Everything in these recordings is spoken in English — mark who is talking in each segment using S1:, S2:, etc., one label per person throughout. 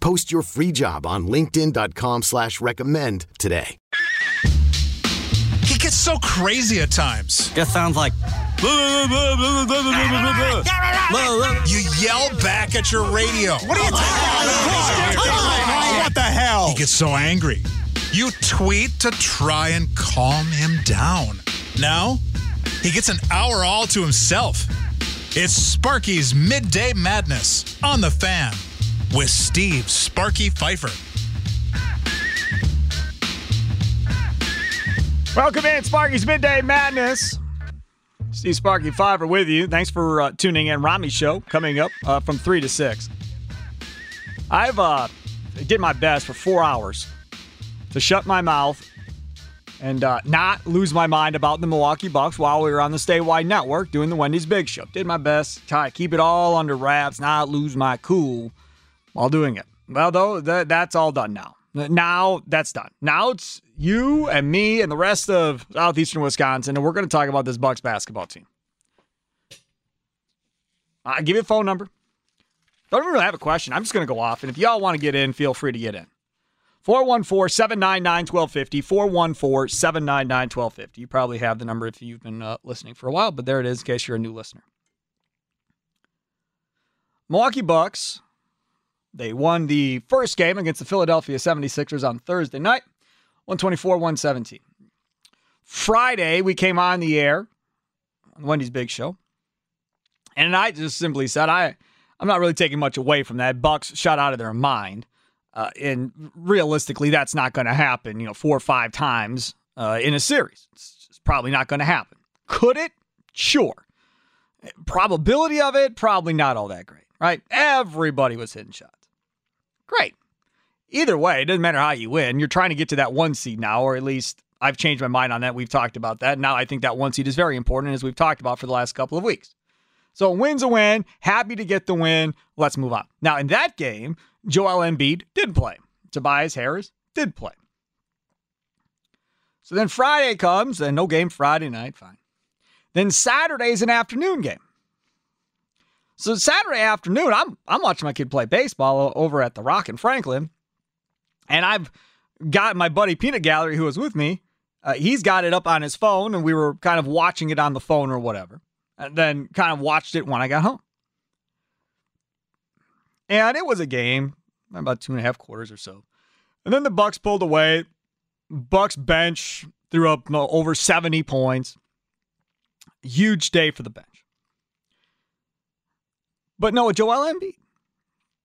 S1: Post your free job on linkedin.com slash recommend today.
S2: He gets so crazy at times.
S3: Just sounds like.
S2: You yell back at your radio.
S4: What are you talking about? What the hell?
S2: He gets so angry. You tweet to try and calm him down. Now, he gets an hour all to himself. It's Sparky's Midday Madness on the fan with Steve Sparky Pfeiffer.
S4: Welcome in, Sparky's Midday Madness. Steve Sparky Pfeiffer with you. Thanks for uh, tuning in. Rami Show coming up uh, from 3 to 6. I've uh, did my best for four hours to shut my mouth and uh, not lose my mind about the Milwaukee Bucks while we were on the statewide network doing the Wendy's Big Show. Did my best, try to keep it all under wraps, not lose my cool while doing it. Well, though, that, that's all done now. Now that's done. Now it's you and me and the rest of southeastern Wisconsin, and we're going to talk about this Bucks basketball team. I give you a phone number. Don't really have a question. I'm just going to go off, and if y'all want to get in, feel free to get in. 414 799 1250. 414 799 1250. You probably have the number if you've been uh, listening for a while, but there it is in case you're a new listener. Milwaukee Bucks, they won the first game against the Philadelphia 76ers on Thursday night, 124 117. Friday, we came on the air on Wendy's Big Show, and I just simply said, I, I'm not really taking much away from that. Bucks shot out of their mind. Uh, and realistically, that's not going to happen, you know, four or five times uh, in a series. It's, it's probably not going to happen. Could it? Sure. Probability of it, probably not all that great, right? Everybody was hitting shots. Great. Either way, it doesn't matter how you win. You're trying to get to that one seed now, or at least I've changed my mind on that. We've talked about that. Now I think that one seed is very important, as we've talked about for the last couple of weeks. So a win's a win. Happy to get the win. Let's move on. Now, in that game, Joel Embiid did play. Tobias Harris did play. So then Friday comes, and no game Friday night, fine. Then Saturday's an afternoon game. So Saturday afternoon, I'm I'm watching my kid play baseball over at the Rock in Franklin, and I've got my buddy Peanut Gallery who was with me. Uh, he's got it up on his phone, and we were kind of watching it on the phone or whatever, and then kind of watched it when I got home. And it was a game, about two and a half quarters or so. And then the Bucks pulled away. Bucks bench threw up over 70 points. Huge day for the bench. But no Joel Embiid.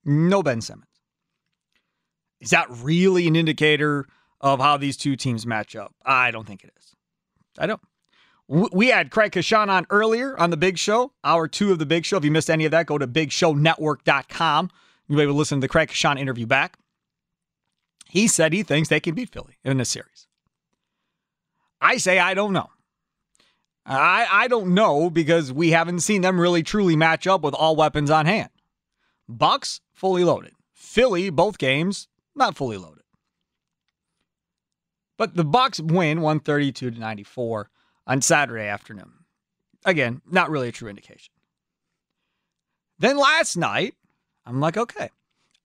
S4: No Ben Simmons. Is that really an indicator of how these two teams match up? I don't think it is. I don't. We had Craig Kashan on earlier on the Big Show, hour two of the Big Show. If you missed any of that, go to bigshownetwork.com. You'll be able to listen to the Craig Kashan interview back. He said he thinks they can beat Philly in this series. I say I don't know. I, I don't know because we haven't seen them really truly match up with all weapons on hand. Bucks fully loaded. Philly both games not fully loaded. But the Bucks win 132 to 94 on Saturday afternoon. Again, not really a true indication. Then last night, I'm like, okay,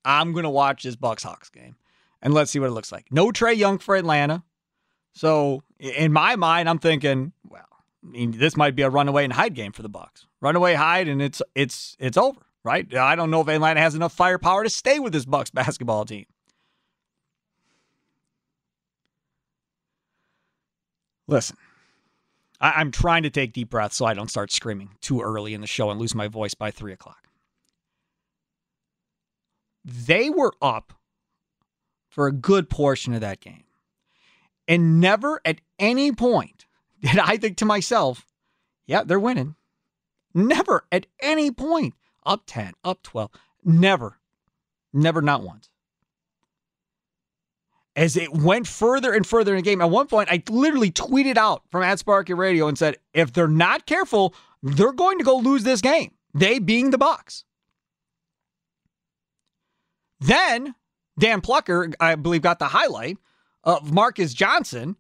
S4: I'm to watch this Bucks Hawks game and let's see what it looks like. No Trae Young for Atlanta. So in my mind, I'm thinking, well, I mean, this might be a runaway and hide game for the Bucks. Runaway hide, and it's it's it's over, right? I don't know if Atlanta has enough firepower to stay with this Bucks basketball team. Listen, I, I'm trying to take deep breaths so I don't start screaming too early in the show and lose my voice by three o'clock. They were up for a good portion of that game. And never at any point did I think to myself, yeah, they're winning. Never at any point. Up 10, up 12. Never. Never, not once. As it went further and further in the game, at one point, I literally tweeted out from at Sparky Radio and said, if they're not careful, they're going to go lose this game. They being the Bucks. Then Dan Plucker, I believe, got the highlight of Marcus Johnson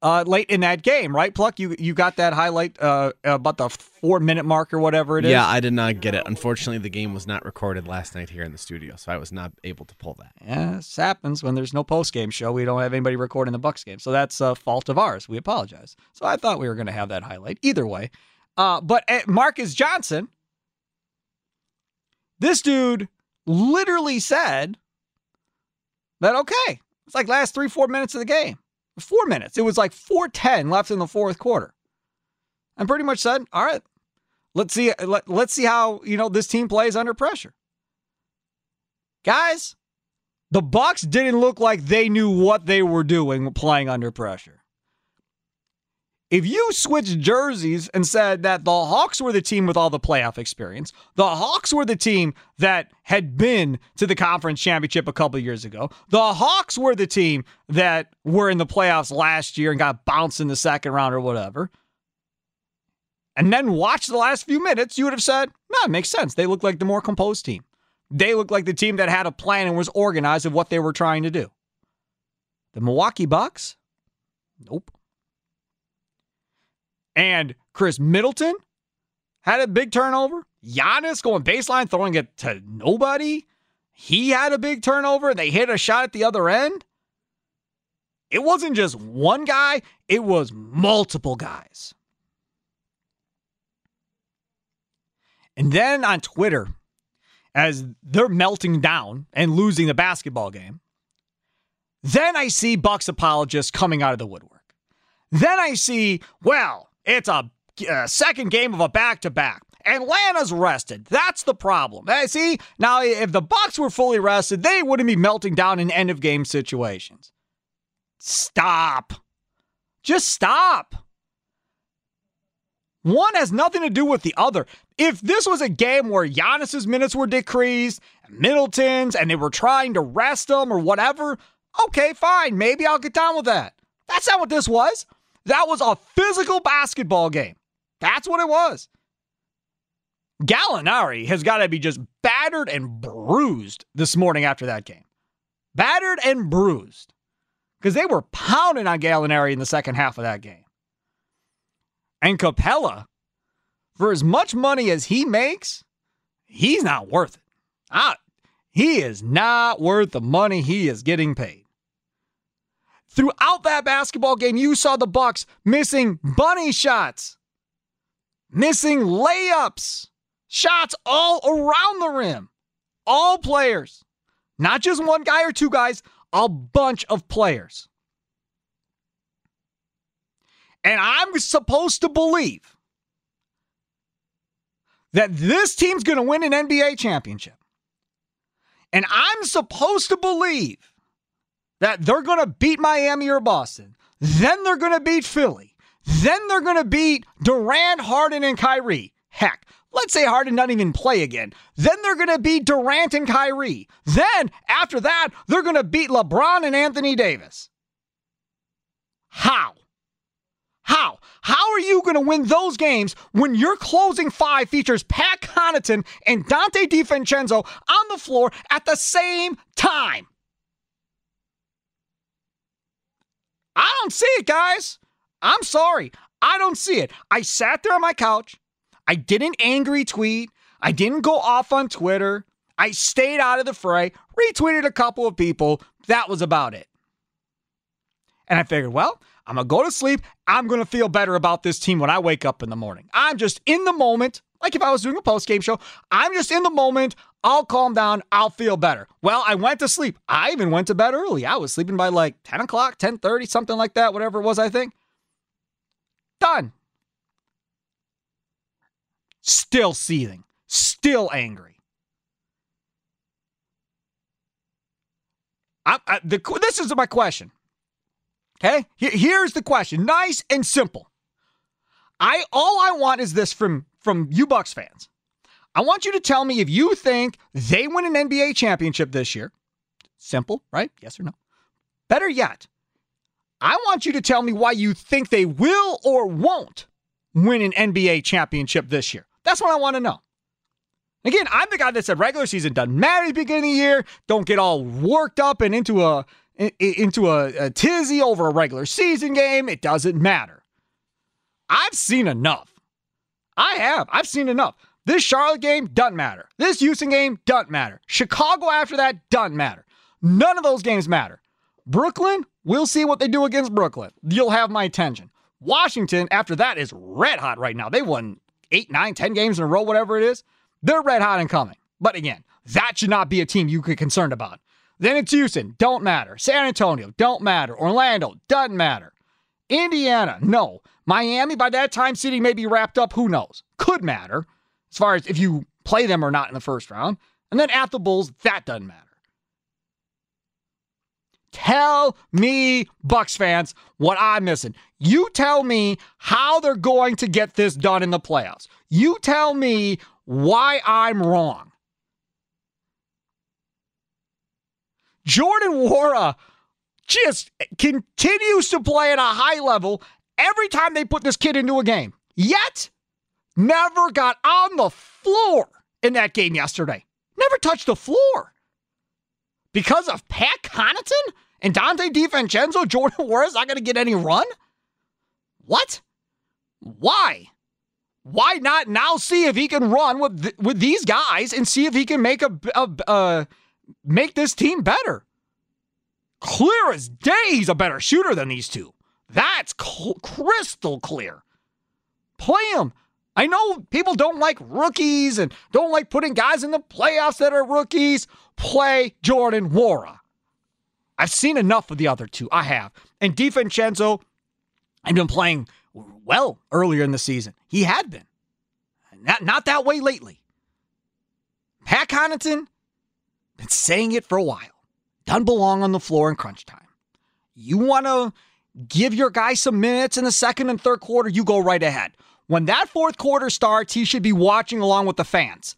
S4: uh, late in that game, right? Pluck, you you got that highlight uh, about the four minute mark or whatever it is.
S3: Yeah, I did not get it. Unfortunately, the game was not recorded last night here in the studio, so I was not able to pull that.
S4: This happens when there's no post game show. We don't have anybody recording the Bucks game, so that's a fault of ours. We apologize. So I thought we were going to have that highlight either way. Uh, but Marcus Johnson, this dude literally said that okay, it's like last three four minutes of the game four minutes. It was like 410 left in the fourth quarter. And pretty much said, all right, let's see, let, let's see how, you know, this team plays under pressure. Guys, the Bucks didn't look like they knew what they were doing playing under pressure. If you switched jerseys and said that the Hawks were the team with all the playoff experience, the Hawks were the team that had been to the conference championship a couple years ago, the Hawks were the team that were in the playoffs last year and got bounced in the second round or whatever, and then watch the last few minutes, you would have said, no, it makes sense. They look like the more composed team. They look like the team that had a plan and was organized of what they were trying to do. The Milwaukee Bucks? Nope. And Khris Middleton had a big turnover. Giannis going baseline, throwing it to nobody. He had a big turnover. And they hit a shot at the other end. It wasn't just one guy, it was multiple guys. And then on Twitter, as they're melting down and losing the basketball game, then I see Bucks apologists coming out of the woodwork. Then I see, well, it's a, a second game of a back to back. Atlanta's rested. That's the problem. Hey, see, now if the Bucks were fully rested, they wouldn't be melting down in end of game situations. Stop. Just stop. One has nothing to do with the other. If this was a game where Giannis's minutes were decreased, Middleton's, and they were trying to rest him or whatever, okay, fine. Maybe I'll get down with that. That's not what this was. That was a physical basketball game. That's what it was. Gallinari has got to be just battered and bruised this morning after that game. Battered and bruised. Because they were pounding on Gallinari in the second half of that game. And Capela, for as much money as he makes, he's not worth it. Ah, he is not worth the money he is getting paid. Throughout that basketball game, you saw the Bucks missing bunny shots, missing layups, shots all around the rim. All players, not just one guy or two guys, a bunch of players. And I'm supposed to believe that this team's going to win an NBA championship. And I'm supposed to believe that they're going to beat Miami or Boston. Then they're going to beat Philly. Then they're going to beat Durant, Harden, and Kyrie. Heck, let's say Harden doesn't even play again. Then they're going to beat Durant and Kyrie. Then, after that, they're going to beat LeBron and Anthony Davis. How? How? How are you going to win those games when your closing five features Pat Connaughton and Donte DiVincenzo on the floor at the same time? I don't see it, guys. I'm sorry. I don't see it. I sat there on my couch. I didn't angry tweet. I didn't go off on Twitter. I stayed out of the fray, retweeted a couple of people. That was about it. And I figured, well, I'm going to go to sleep. I'm going to feel better about this team when I wake up in the morning. I'm just in the moment, like if I was doing a post game show. I'm just in the moment. I'll calm down. I'll feel better. Well, I went to sleep. I even went to bed early. I was sleeping by like 10 o'clock, 10 30, something like that, whatever it was, I think. Done. Still seething. Still angry. I, I, the, this is my question. Okay, here's the question. Nice and simple. I all I want is this from from you Bucks fans. I want you to tell me if you think they win an NBA championship this year. Simple, right? Yes or no? Better yet, I want you to tell me why you think they will or won't win an NBA championship this year. That's what I want to know. Again, I'm the guy that said regular season doesn't matter at the beginning of the year. Don't get all worked up and into a into a, a tizzy over a regular season game. It doesn't matter. I've seen enough. I have. I've seen enough. This Charlotte game doesn't matter. This Houston game doesn't matter. Chicago after that doesn't matter. None of those games matter. Brooklyn, we'll see what they do against Brooklyn. You'll have my attention. Washington, after that, is red hot right now. They won eight, nine, ten games in a row, whatever it is. They're red hot and coming. But again, that should not be a team you get concerned about. Then it's Houston, don't matter. San Antonio, don't matter. Orlando, doesn't matter. Indiana, no. Miami, by that time, City may be wrapped up. Who knows? Could matter as far as if you play them or not in the first round. And then at the Bulls, that doesn't matter. Tell me, Bucks fans, what I'm missing. You tell me how they're going to get this done in the playoffs. You tell me why I'm wrong. Jordan Nwora just continues to play at a high level every time they put this kid into a game. Yet, never got on the floor in that game yesterday. Never touched the floor. Because of Pat Connaughton and Donte DiVincenzo, Jordan Nwora's not going to get any run? What? Why? Why not now see if he can run with th- with these guys and see if he can make a, a uh, make this team better? Clear as day, he's a better shooter than these two. That's cl- crystal clear. Play him. I know people don't like rookies and don't like putting guys in the playoffs that are rookies. Play Jordan Nwora. I've seen enough of the other two. I have. And DiVincenzo, I've been playing well earlier in the season. He had been. Not, not that way lately. Pat Connaughton, been saying it for a while. Doesn't belong on the floor in crunch time. You want to give your guy some minutes in the second and third quarter, you go right ahead. When that fourth quarter starts, he should be watching along with the fans.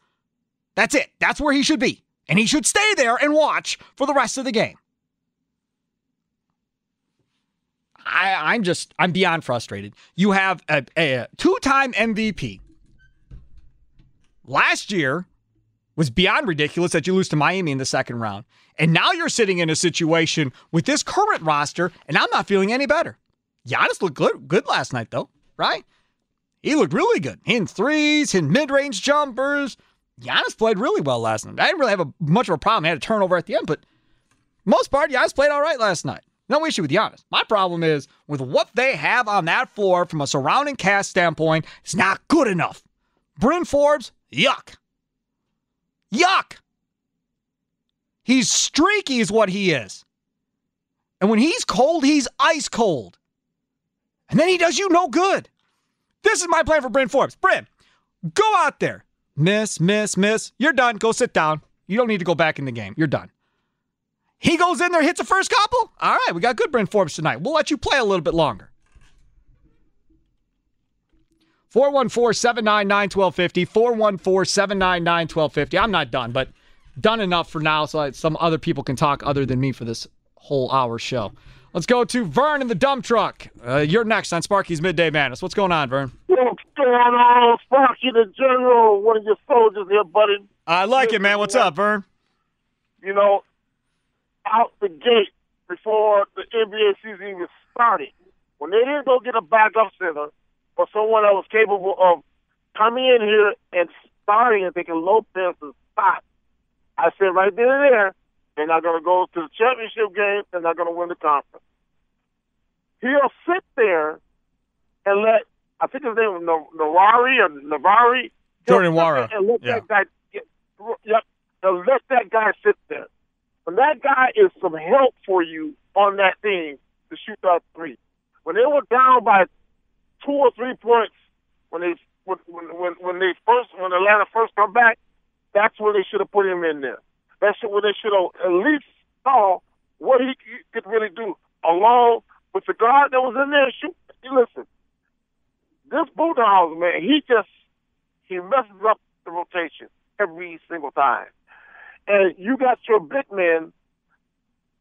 S4: That's it. That's where he should be. And he should stay there and watch for the rest of the game. I, I'm just, I'm beyond frustrated. You have a, a two time MVP. Last year was beyond ridiculous that you lose to Miami in the second round. And now you're sitting in a situation with this current roster, and I'm not feeling any better. Giannis looked good, good last night, though, right? He looked really good. Hitting threes, hitting mid range jumpers. Giannis played really well last night. I didn't really have a, much of a problem. He had a turnover at the end, but most part, Giannis played all right last night. No issue with Giannis. My problem is with what they have on that floor from a surrounding cast standpoint, it's not good enough. Bryn Forbes, yuck. Yuck. He's streaky, is what he is. And when he's cold, he's ice cold. And then he does you no good. This is my plan for Bryn Forbes. Bryn, go out there. Miss, miss, miss. You're done. Go sit down. You don't need to go back in the game. You're done. He goes in there, hits the first couple. All right, we got good Bryn Forbes tonight. We'll let you play a little bit longer. 414 799 1250. 414 799 1250. I'm not done, but done enough for now so that some other people can talk other than me for this whole hour show. Let's go to Vern in the dump truck. Uh, you're next on Sparky's Midday Madness. What's going on, Vern?
S5: What's going on, Sparky the General? One of your soldiers here, buddy.
S4: I like it, man. What's up, Vern?
S5: You know, out the gate before the NBA season even started, when they didn't go get a backup center or someone that was capable of coming in here and starting and taking Lopez's spot, I said right then and there, they're not going to go to the championship game. They're not going to win the conference. He'll sit there and let I think his name was Nav- Navari or Navari.
S4: Jordan
S5: Nwora. And let
S4: Yeah.
S5: that guy get, yep, let that guy sit there. When that guy is some help for you on that team to shoot that three. When they were down by two or three points when they when when when they first when Atlanta first come back, that's when they should have put him in there. That's when they should have at least saw what he could really do, along with the guard that was in there. Shoot, listen, this Budenholzer man, he just he messes up the rotation every single time. And you got your big men;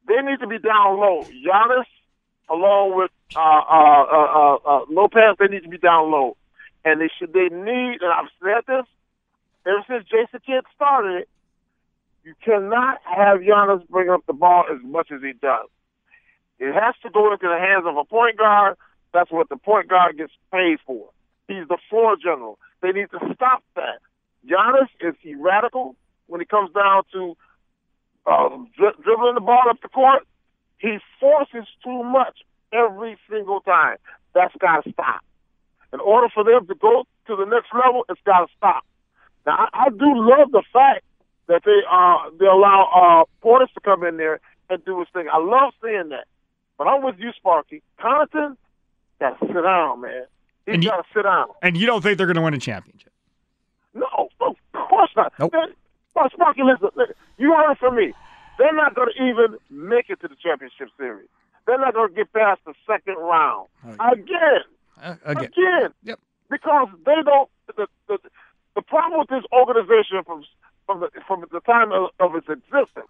S5: they need to be down low. Giannis, along with uh, uh, uh, uh, Lopez, they need to be down low and they should they need and I've said this ever since Jason Kidd started it. You cannot have Giannis bring up the ball as much as he does. It has to go into the hands of a point guard. That's what the point guard gets paid for. He's the floor general. They need to stop that. Giannis is he radical when it comes down to uh, dri- dribbling the ball up the court. He forces too much every single time. That's got to stop. In order for them to go to the next level, it's got to stop. Now, I, I do love the fact that they uh they allow uh Portis to come in there and do his thing. I love seeing that. But I'm with you, Sparky. Connaughton, got to sit down, man. He's
S4: And you-
S5: got to sit down.
S4: And you don't think they're going to win a championship?
S5: No, of course not.
S4: Nope.
S5: Man, Sparky, listen, listen, you heard it from me. They're not going to even make it to the championship series. They're not going to get past the second round. Again.
S4: Uh, again.
S5: Again.
S4: Yep.
S5: Because they don't. The, the, the problem with this organization from from the from the time of, of its existence,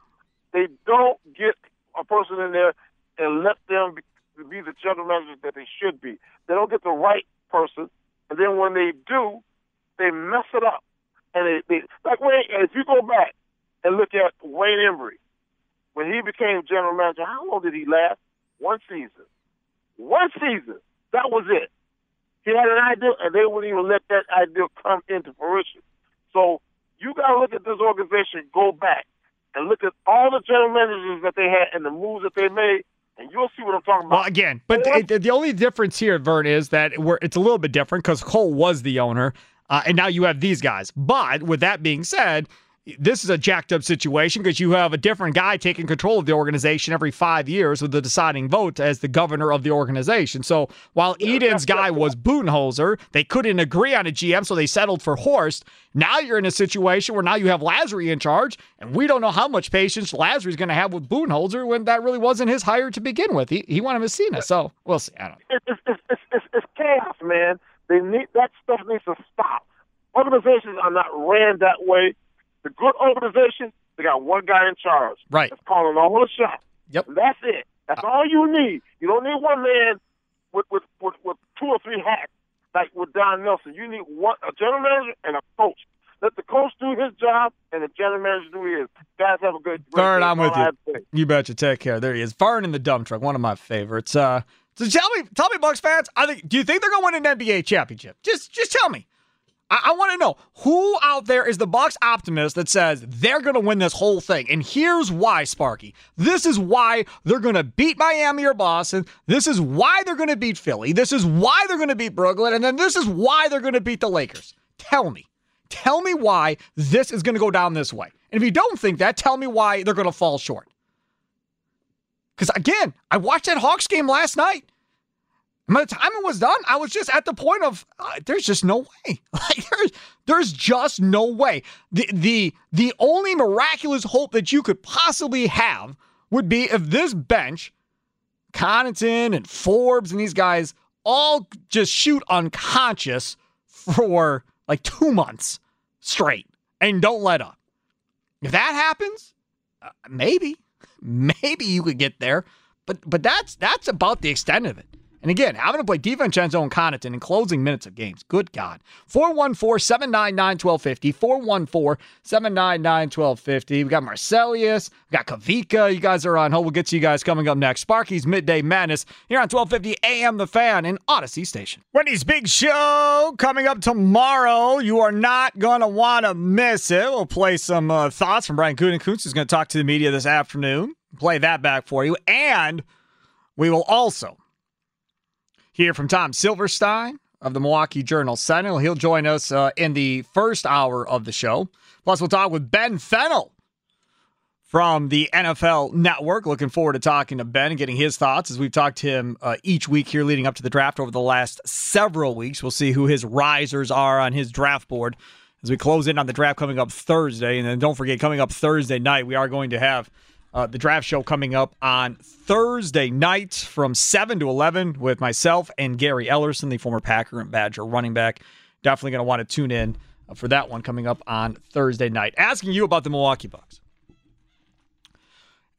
S5: they don't get a person in there and let them be, be the general manager that they should be. They don't get the right person, and then when they do, they mess it up. And they, they like Wayne. If you go back and look at Wayne Embry, when he became general manager, how long did he last? One season. One season. That was it. He had an idea, and they wouldn't even let that idea come into fruition. So you got to look at this organization, go back, and look at all the general managers that they had and the moves that they made, and you'll see what I'm talking about.
S4: Well, again, but the, the only difference here, Vern, is that we're, it's a little bit different because Kohl was the owner, uh, and now you have these guys. But with that being said, this is a jacked up situation because you have a different guy taking control of the organization every five years with the deciding vote as the governor of the organization. So while Edens' guy was Budenholzer, they couldn't agree on a GM, so they settled for Horst. Now you're in a situation where now you have Lasry in charge, and we don't know how much patience Lasry's going to have with Budenholzer when that really wasn't his hire to begin with. He, he wanted Messina, so we'll see. I don't know.
S5: it's, it's, it's, it's, it's, it's chaos, man. They need that stuff needs to stop. Organizations are not ran that way. The good organization, they got one guy in charge.
S4: Right.
S5: That's calling all the shots.
S4: Yep.
S5: And that's it. That's all you need. You don't need one man with with, with, with two or three hats like with Don Nelson. You need one a general manager and a coach. Let the coach do his job and the general manager do his. Guys have a good.
S4: Vern. I'm with you.
S5: have to say.
S4: You betcha. Take care. There he is. Vern in the dump truck, one of my favorites. Uh, so tell me, tell me, Bucks fans. I think. Do you think they're going to win an NBA championship? Just, just tell me. I, I want to know who out there is the Bucks optimist that says they're going to win this whole thing, and here's why, Sparky. This is why they're going to beat Miami or Boston. This is why they're going to beat Philly. This is why they're going to beat Brooklyn, and then this is why they're going to beat the Lakers. Tell me. Tell me why this is going to go down this way. And if you don't think that, tell me why they're going to fall short. Because again, I watched that Hawks game last night. And by the time it was done, I was just at the point of uh, there's just no way. Like there's there's just no way. The the the only miraculous hope that you could possibly have would be if this bench, Connaughton and Forbes and these guys all just shoot unconscious for like two months straight and don't let up. If that happens, uh, maybe, maybe you could get there, but but that's that's about the extent of it. And again, having to play DiVincenzo and Connaughton in closing minutes of games. Good God. 414-799-1250. 414-799-1250. We got Marcellius. We got Kavika. You guys are on hold. We'll get to you guys coming up next. Sparky's Midday Madness here on 1250 AM The Fan in Audacy Station. Wendy's Big Show coming up tomorrow. You are not going to want to miss it. We'll play some uh, thoughts from Brian Gutekunst, who's going to talk to the media this afternoon. Play that back for you. And we will also hear from Tom Silverstein of the Milwaukee Journal Sentinel. He'll join us uh, in the first hour of the show. Plus, we'll talk with Ben Fennell from the NFL Network. Looking forward to talking to Ben and getting his thoughts as we've talked to him uh, each week here leading up to the draft over the last several weeks. We'll see who his risers are on his draft board as we close in on the draft coming up Thursday. And then don't forget, coming up Thursday night, we are going to have uh, the draft show coming up on Thursday night from 7 to 11 with myself and Gary Ellerson, the former Packer and Badger running back. Definitely going to want to tune in uh, for that one coming up on Thursday night. Asking you about the Milwaukee Bucks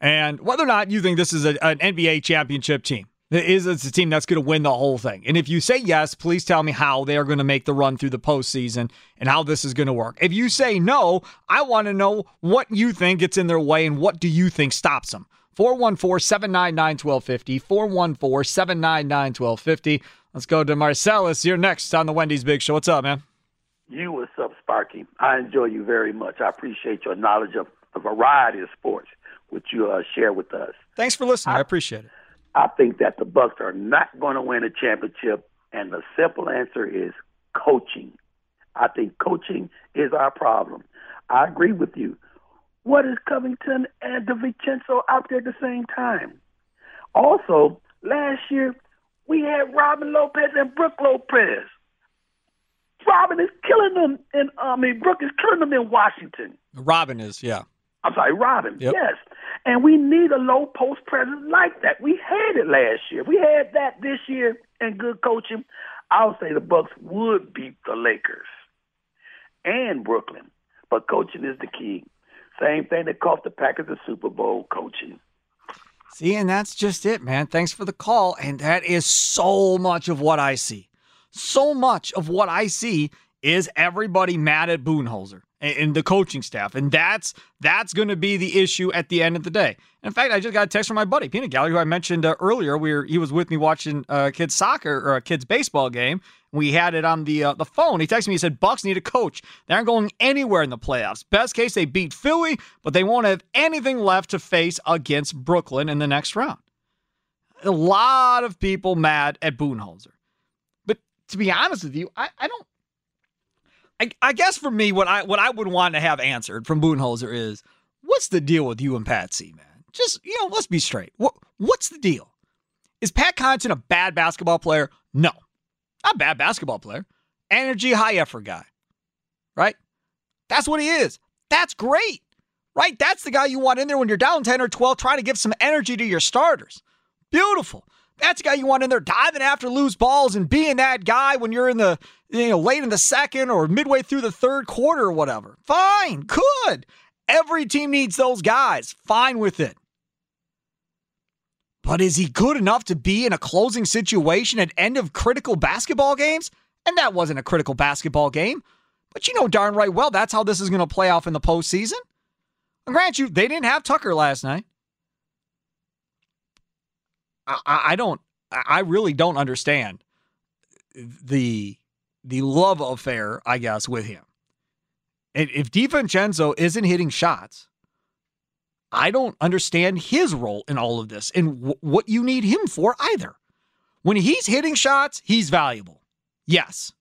S4: and whether or not you think this is a, an NBA championship team. Is it's a team that's going to win the whole thing? And if you say yes, please tell me how they are going to make the run through the postseason and how this is going to work. If you say no, I want to know what you think gets in their way and what do you think stops them. 414 799 1250. 414 799 1250. Let's go to Marcellus. You're next on the Wendy's Big Show. What's up, man?
S6: You, what's up, Sparky? I enjoy you very much. I appreciate your knowledge of a variety of sports, which you uh, share with us.
S4: Thanks for listening. I, I appreciate it.
S6: I think that the Bucks are not going to win a championship, and the simple answer is coaching. I think coaching is our problem. I agree with you. What is Covington and DiVincenzo out there at the same time? Also, last year we had Robin Lopez and Brook Lopez. Robin is killing them, and I mean Brook is killing them in Washington.
S4: Robin is, yeah.
S6: I'm sorry, Robin.
S4: Yep.
S6: Yes, and we need a low post presence like that. We had it last year. We had that this year, and good coaching. I'll say the Bucks would beat the Lakers and Brooklyn, but coaching is the key. Same thing that cost the Packers the Super Bowl, coaching.
S4: See, and that's just it, man. Thanks for the call. And that is so much of what I see. So much of what I see is everybody mad at Budenholzer and the coaching staff. And that's that's going to be the issue at the end of the day. In fact, I just got a text from my buddy Peanut Gallery, who I mentioned uh, earlier. We were, he was with me watching uh, kids soccer or a kids baseball game. We had it on the uh, the phone. He texted me. He said, "Bucks need a coach. They aren't going anywhere in the playoffs. Best case, they beat Philly, but they won't have anything left to face against Brooklyn in the next round." A lot of people mad at Budenholzer. But to be honest with you, I, I don't I, I guess for me, what I what I would want to have answered from Budenholzer is, what's the deal with you and Patsy, man? Just you know, let's be straight. What what's the deal? Is Pat Connaughton a bad basketball player? No, not a bad basketball player. Energy, high effort guy, right? That's what he is. That's great, right? That's the guy you want in there when you're down 10 or 12, trying to give some energy to your starters. Beautiful. That's a guy you want in there diving after loose balls and being that guy when you're in the you know late in the second or midway through the third quarter or whatever. Fine, good. Every team needs those guys. Fine with it. But is he good enough to be in a closing situation at end of critical basketball games? And that wasn't a critical basketball game. But you know darn right well that's how this is going to play off in the postseason. And grant you, they didn't have Tucker last night. I, I don't. I really don't understand the the love affair, I guess, with him. And if DiVincenzo isn't hitting shots, I don't understand his role in all of this and w- what you need him for either. When he's hitting shots, he's valuable. Yes.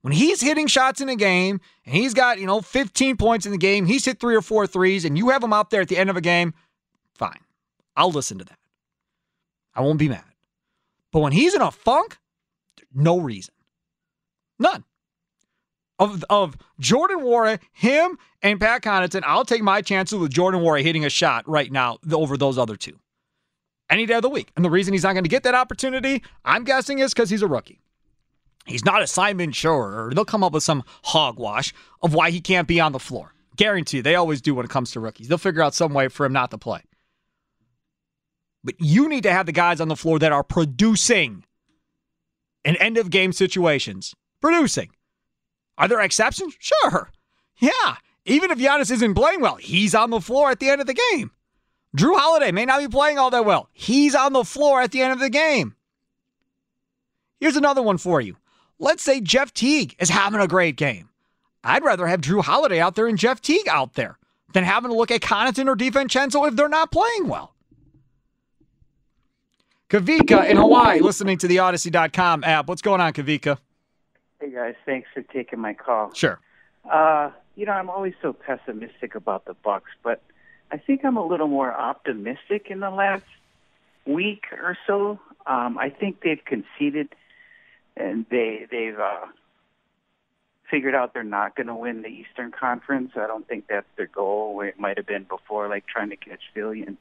S4: When he's hitting shots in a game and he's got, you know, 15 points in the game, he's hit three or four threes, and you have him out there at the end of a game, fine. I'll listen to that. I won't be mad. But when he's in a funk, no reason. None. Of, of Jordan Nwora, him and Pat Connaughton, I'll take my chances with Jordan Nwora hitting a shot right now over those other two. Any day of the week. And the reason he's not going to get that opportunity, I'm guessing, is because he's a rookie. He's not a Simon Schur, or they'll come up with some hogwash of why he can't be on the floor. Guarantee they always do when it comes to rookies. They'll figure out some way for him not to play. But you need to have the guys on the floor that are producing in end of game situations. Producing. Are there exceptions? Sure. Yeah. Even if Giannis isn't playing well, he's on the floor at the end of the game. Jrue Holiday may not be playing all that well. He's on the floor at the end of the game. Here's another one for you. Let's say Jeff Teague is having a great game. I'd rather have Jrue Holiday out there and Jeff Teague out there than having to look at Connaughton or DiVincenzo if they're not playing well. Kavika in Hawaii, listening to the Audacy.com app. What's going on, Kavika?
S7: Hey guys, thanks for taking my call.
S4: Sure.
S7: Uh, you know, I'm always so pessimistic about the Bucks, but I think I'm a little more optimistic in the last week or so. Um, I think they've conceded and they they've uh, figured out they're not going to win the Eastern Conference. I don't think that's their goal. Where it might have been before, like trying to catch Philly and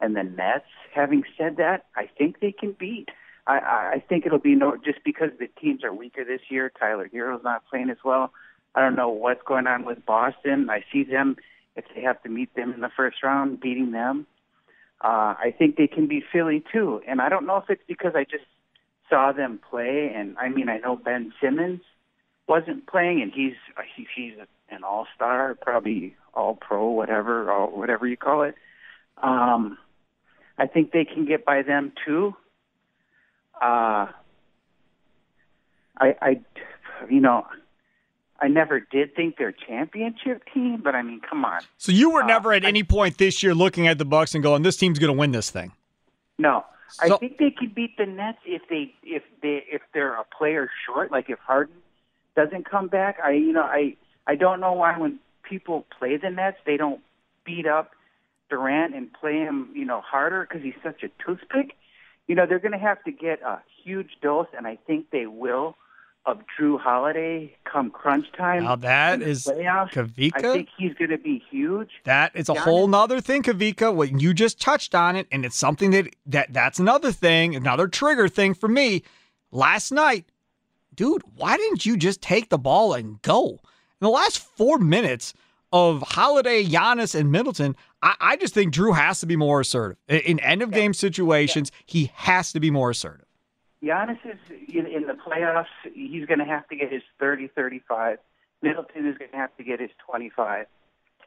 S7: and the Nets. Having said that, I think they can beat. I, I think it'll be no just because the teams are weaker this year. Tyler Herro's not playing as well. I don't know what's going on with Boston. I see them if they have to meet them in the first round, beating them. Uh, I think they can beat Philly too, and I don't know if it's because I just saw them play. And I mean, I know Ben Simmons wasn't playing, and he's he, he's an all star, probably all pro, whatever, or whatever you call it. Um, I think they can get by them too. Uh, I, I, you know, I never did think they're a championship team, but I mean, come on.
S4: So you were never at any point this year looking at the Bucks and going, "This team's going to win this thing."
S7: No,
S4: So-
S7: I think they could beat the Nets if they if they if they're a player short. Like if Harden doesn't come back, I you know I I don't know why when people play the Nets they don't beat up Durant and play him you know harder because he's such a toothpick. You know they're going to have to get a huge dose, and I think they will of Jrue Holiday come crunch time.
S4: Now that is
S7: in the
S4: is
S7: playoffs. I think he's going to be huge.
S4: That is a
S7: Giannis-
S4: whole nother thing, Kavika. What you just touched on it, and it's something that that that's another thing, another trigger thing for me. Last night, dude, why didn't you just take the ball and go? In the last four minutes of Holiday, Giannis, and Middleton, I, I just think Jrue has to be more assertive. In- end of game situations, he has to be more assertive.
S7: Giannis is in, in the playoffs. He's going to have to get his 30, 35. Middleton is going to have to get his 25.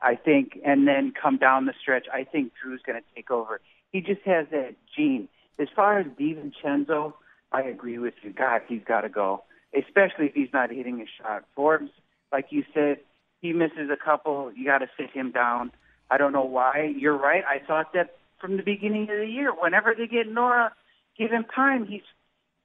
S7: I think, and then come down the stretch. I think Jrue's going to take over. He just has that gene. As far as DiVincenzo, I agree with you. God, he's got to go, especially if he's not hitting a shot. Forbes, like you said, he misses a couple. You got to sit him down. I don't know why. You're right. I thought that from the beginning of the year. Whenever they get Nora, give him time. He's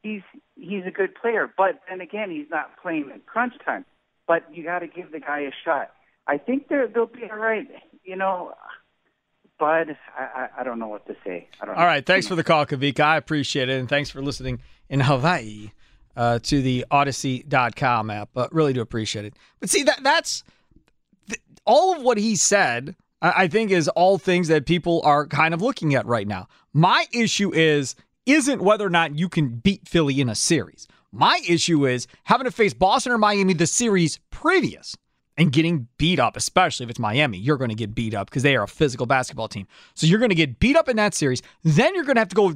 S7: he's he's a good player. But then again, he's not playing in crunch time. But you got to give the guy a shot. I think they're they'll be all right. You know, Bud, I, I I don't know what to say. I don't.
S4: All right. Thanks for the call, Kavika. I appreciate it. And thanks for listening in Hawaii uh, to the Audacy.com app. But really do appreciate it. But see, that that's th- all of what he said, I think, is all things that people are kind of looking at right now. My issue is, isn't whether or not you can beat Philly in a series. My issue is having to face Boston or Miami the series previous and getting beat up, especially if it's Miami. You're going to get beat up because they are a physical basketball team. So you're going to get beat up in that series. Then you're going to have to go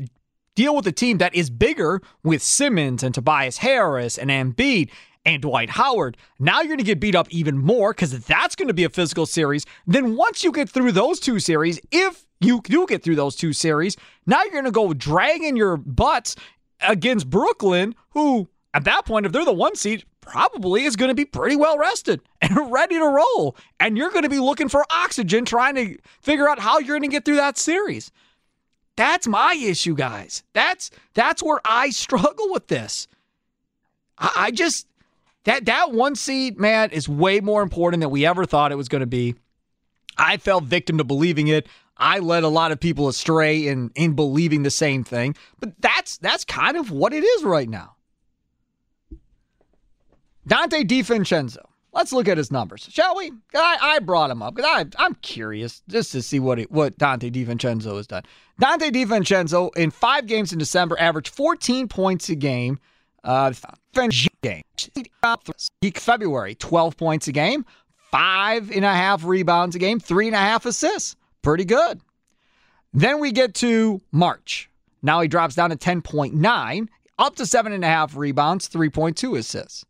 S4: deal with a team that is bigger with Simmons and Tobias Harris and Embiid and Dwight Howard. Now you're going to get beat up even more because that's going to be a physical series. Then once you get through those two series, if you do get through those two series, now you're going to go dragging your butts against Brooklyn, who at that point, if they're the one seed, probably is going to be pretty well rested and ready to roll. And you're going to be looking for oxygen, trying to figure out how you're going to get through that series. That's my issue, guys. That's that's where I struggle with this. I, I just that that one seed, man, is way more important than we ever thought it was going to be. I fell victim to believing it. I led a lot of people astray in in believing the same thing. But that's that's kind of what it is right now. Donte DiVincenzo. Let's look at his numbers, shall we? I, I brought him up because I'm curious just to see what it, what Donte DiVincenzo has done. Donte DiVincenzo in five games in December averaged 14 points a game. Uh, game February 12 points a game, five and a half rebounds a game, three and a half assists. Pretty good. Then we get to March. Now he drops down to 10.9, up to seven and a half rebounds, 3.2 assists.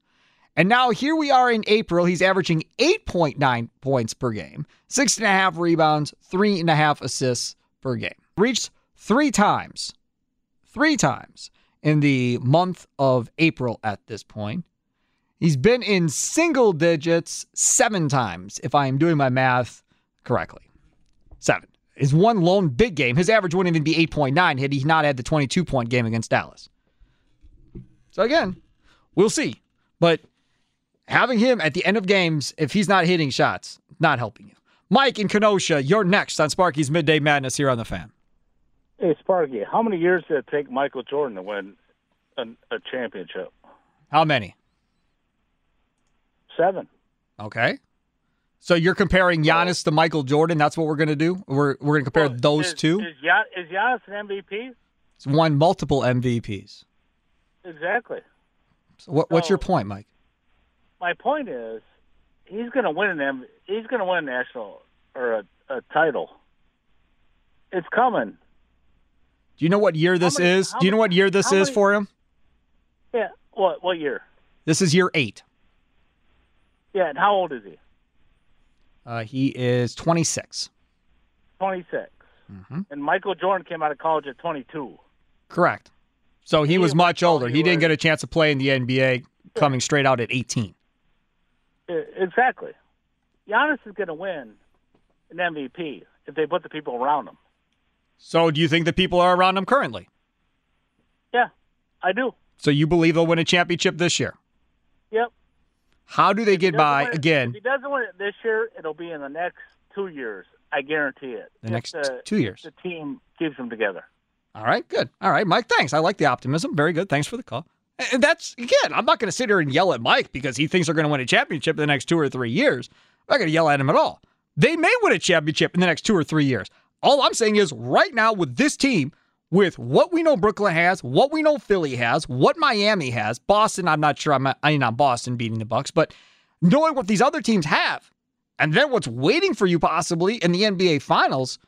S4: And now here we are in April. He's averaging 8.9 points per game, six and a half rebounds, three and a half assists per game. Reached three times, three times in the month of April at this point. He's been in single digits seven times, if I am doing my math correctly. Seven. His one lone big game, his average wouldn't even be 8.9 had he not had the 22 point game against Dallas. So again, we'll see. But having him at the end of games, if he's not hitting shots, not helping you. Mike in Kenosha, you're next on Sparky's Midday Madness here on the fan.
S8: Hey, Sparky, how many years did it take Michael Jordan to win a, a championship?
S4: How many?
S8: Seven.
S4: Okay. So you're comparing Giannis to Michael Jordan. That's what we're going to do. We're we're going to compare
S8: Well,
S4: those
S8: is,
S4: two.
S8: Is, Gian, is Giannis an MVP?
S4: He's won multiple MVPs.
S8: Exactly.
S4: So what, what's your point, Mike?
S8: My point is, he's going to win an M. He's going to win a national or a, a title. It's coming.
S4: Do you know what year this
S8: many-
S4: is? Do you know what year this is
S8: many-
S4: for him?
S8: Yeah. What? What year?
S4: This is year eight.
S8: Yeah. And how old is he?
S4: Uh, he is 26.
S8: Twenty
S4: Mm-hmm.
S8: And Michael Jordan came out of college at twenty two.
S4: Correct. So he
S8: He
S4: was much older. He
S8: he
S4: didn't get a chance to play in the NBA coming straight out at 18.
S8: Exactly. Giannis is going to win an MVP if they put the people around him.
S4: So do you think the people are around him currently?
S8: Yeah, I do.
S4: So you believe they'll win a championship this year?
S8: Yep.
S4: How do they get by
S8: it-
S4: again?
S8: If he doesn't win it this year, it'll be in the next two years. I guarantee it.
S4: The
S8: If
S4: next
S8: the-
S4: two years.
S8: The team keeps them together.
S4: All right, good. All right, Mike, thanks. I like the optimism. Very good. Thanks for the call. And that's, again, I'm not going to sit here and yell at Mike because he thinks they're going to win a championship in the next two or three years. I'm not going to yell at him at all. They may win a championship in the next two or three years. All I'm saying is right now with this team, with what we know Brooklyn has, what we know Philly has, what Miami has, Boston, I'm not sure I'm I mean on Boston beating the Bucks, but knowing what these other teams have, and then what's waiting for you possibly in the NBA finals,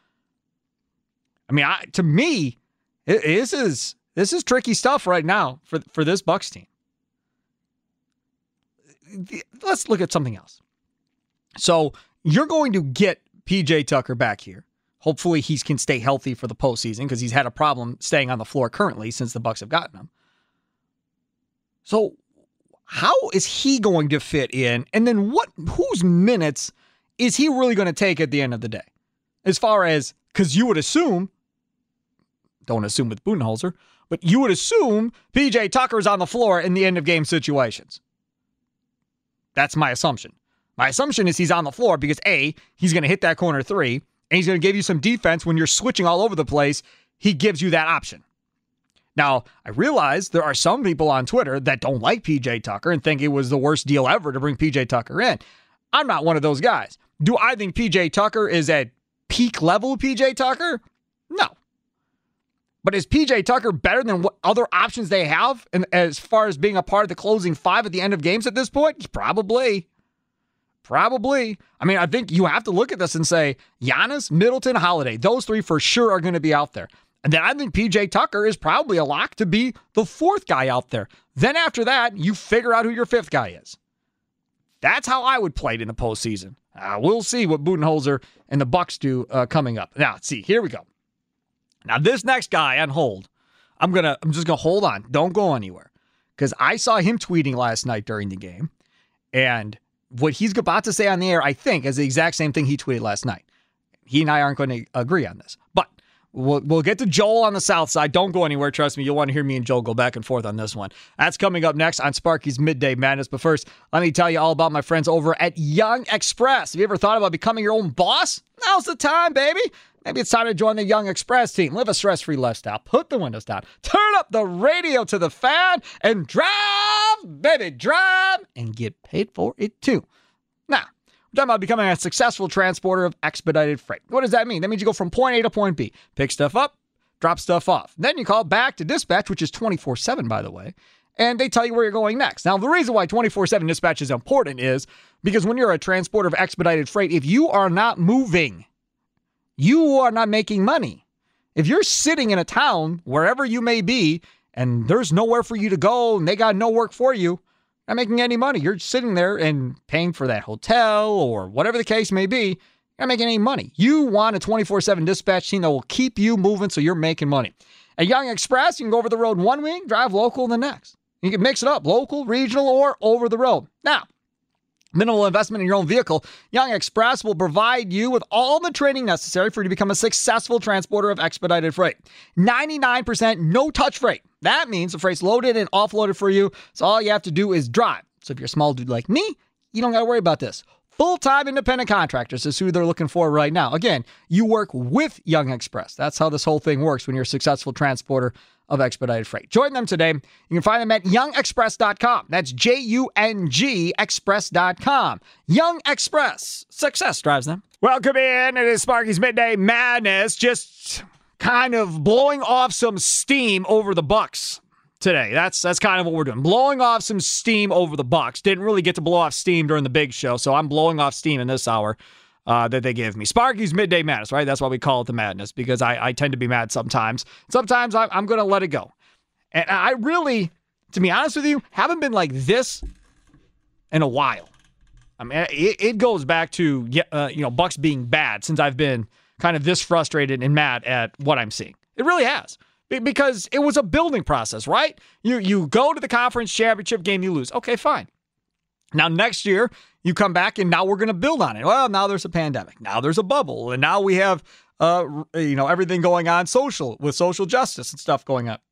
S4: I mean, I, to me, it- this is this is tricky stuff right now for for this Bucks team. Let's look at something else. So you're going to get PJ Tucker back here. Hopefully, he can stay healthy for the postseason because he's had a problem staying on the floor currently since the Bucks have gotten him. So, how is he going to fit in? And then, what? Whose minutes is he really going to take at the end of the day? As far as because you would assume don't assume with Budenholzer, but you would assume PJ Tucker's on the floor in the end of game situations. That's my assumption. My assumption is he's on the floor because A, he's going to hit that corner three, and he's going to give you some defense when you're switching all over the place. He gives you that option. Now, I realize there are some people on Twitter that don't like PJ Tucker and think it was the worst deal ever to bring PJ Tucker in. I'm not one of those guys. Do I think PJ Tucker is at peak level PJ Tucker? No. But is PJ Tucker better than what other options they have and as far as being a part of the closing five at the end of games at this point? Probably. Probably. I mean, I think you have to look at this and say Giannis, Middleton, Holiday, those three for sure are going to be out there. And then I think PJ Tucker is probably a lock to be the fourth guy out there. Then after that, you figure out who your fifth guy is. That's how I would play it in the postseason. Uh, we'll see what Budenholzer and the Bucks do uh, coming up. Now, see. Here we go. Now, this next guy on hold, I'm gonna, I'm just gonna hold on. Don't go anywhere, because I saw him tweeting last night during the game, and what he's about to say on the air, I think, is the exact same thing he tweeted last night. He and I aren't going to agree on this, but we'll, we'll get to Joel on the south side. Don't go anywhere. Trust me, you'll want to hear me and Joel go back and forth on this one. That's coming up next on Sparky's Midday Madness. But first, let me tell you all about my friends over at Jung Express. Have you ever thought about becoming your own boss? Now's the time, baby. Maybe it's time to join the Young Express team. Live a stress free lifestyle. Put the windows down. Turn up the radio to the fan and drive, baby, drive and get paid for it too. Now, we're talking about becoming a successful transporter of expedited freight. What does that mean? That means you go from point A to point B, pick stuff up, drop stuff off. Then you call back to dispatch, which is 24 7, by the way, and they tell you where you're going next. Now, the reason why 24 7 dispatch is important is because when you're a transporter of expedited freight, if you are not moving, you are not making money. If you're sitting in a town, wherever you may be, and there's nowhere for you to go and they got no work for you, not making any money. You're sitting there and paying for that hotel or whatever the case may be. You're not making any money. You want a 24 7 dispatch team that will keep you moving so you're making money. At Jung Express, you can go over the road one week, drive local the next. You can mix it up local, regional, or over the road. Now, minimal investment in your own vehicle, Jung Express will provide you with all the training necessary for you to become a successful transporter of expedited freight. 99% no touch freight. That means the freight's loaded and offloaded for you, so all you have to do is drive. So if you're a small dude like me, you don't got to worry about this. Full time independent contractors is who they're looking for right now. Again, you work with Jung Express. That's how this whole thing works when you're a successful transporter of expedited freight. Join them today. You can find them at jungexpress.com. That's J U N G express.com. Jung Express. Success drives them. Welcome in. It is Sparky's Midday Madness. Just kind of blowing off some steam over the Bucks today. That's that's kind of what we're doing. Blowing off some steam over the Bucks. Didn't really get to blow off steam during the big show, so I'm blowing off steam in this hour uh, that they give me. Sparky's midday madness, right? That's why we call it the madness because I, I tend to be mad sometimes. Sometimes I, I'm going to let it go, and I really, to be honest with you, haven't been like this in a while. I mean, it, it goes back to uh, you know Bucks being bad since I've been kind of this frustrated and mad at what I'm seeing. It really has because it was a building process, right? You you go to the conference championship game, you lose. Okay, fine. Now next year you come back and now we're going to build on it. Well, now there's a pandemic. Now there's a bubble, and now we have uh you know everything going on social with social justice and stuff going up.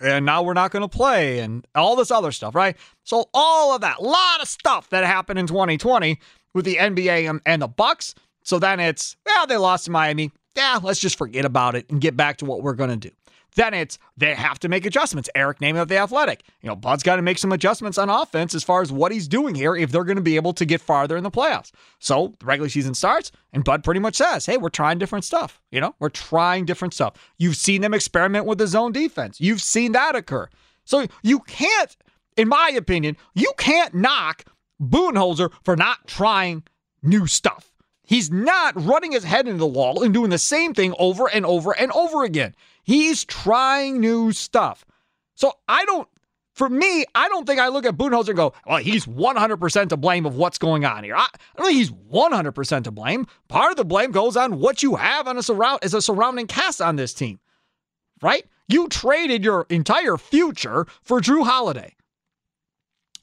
S4: And now we're not going to play and all this other stuff, right? So all of that, a lot of stuff that happened in 2020 with the NBA and, and the Bucks. So then it's, well, they lost to Miami. Yeah, let's just forget about it and get back to what we're going to do. Then it's they have to make adjustments. Eric Nehm of the Athletic. You know, Bud's got to make some adjustments on offense as far as what he's doing here if they're going to be able to get farther in the playoffs. So the regular season starts, and Bud pretty much says, "Hey, we're trying different stuff. You know, we're trying different stuff. You've seen them experiment with the zone defense. You've seen that occur. So you can't, in my opinion, you can't knock Budenholzer for not trying new stuff. He's not running his head into the wall and doing the same thing over and over and over again. He's trying new stuff. So I don't, for me, I don't think I look at Budenholzer and go, well, he's 100% to blame of what's going on here. I, I don't think he's 100% to blame. Part of the blame goes on what you have on a surround as a surrounding cast on this team, right? You traded your entire future for Jrue Holiday.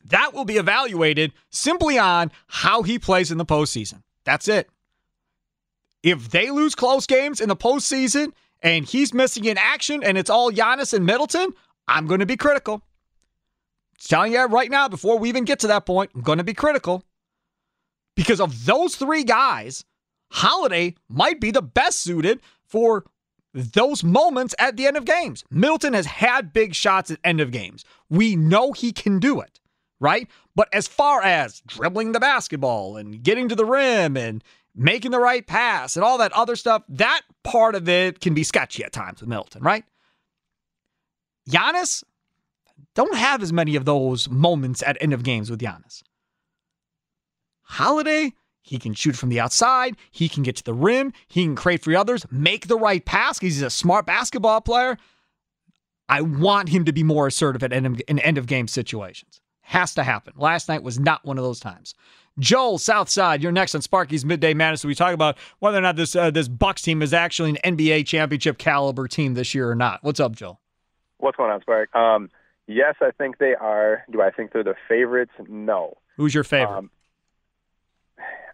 S4: That will be evaluated simply on how he plays in the postseason. That's it. If they lose close games in the postseason and he's missing in action and it's all Giannis and Middleton, I'm going to be critical. Telling you right now, before we even get to that point, I'm going to be critical. Because of those three guys, Holiday might be the best suited for those moments at the end of games. Middleton has had big shots at end of games. We know he can do it, right? But as far as dribbling the basketball and getting to the rim and making the right pass and all that other stuff, that part of it can be sketchy at times with Middleton, right? Giannis don't have as many of those moments at end of games with Giannis. Holiday, he can shoot from the outside, he can get to the rim, he can create for others, make the right pass because he's a smart basketball player. I want him to be more assertive at end of, in end of game situations. Has to happen. Last night was not one of those times. Joel Southside, you're next on Sparky's Midday Madness. We talk about whether or not this uh, this Bucks team is actually an NBA championship caliber team this year or not. What's up, Joel?
S9: What's going on, Spark? Um, yes, I think they are. Do I think they're the favorites? No.
S4: Who's your favorite? Um,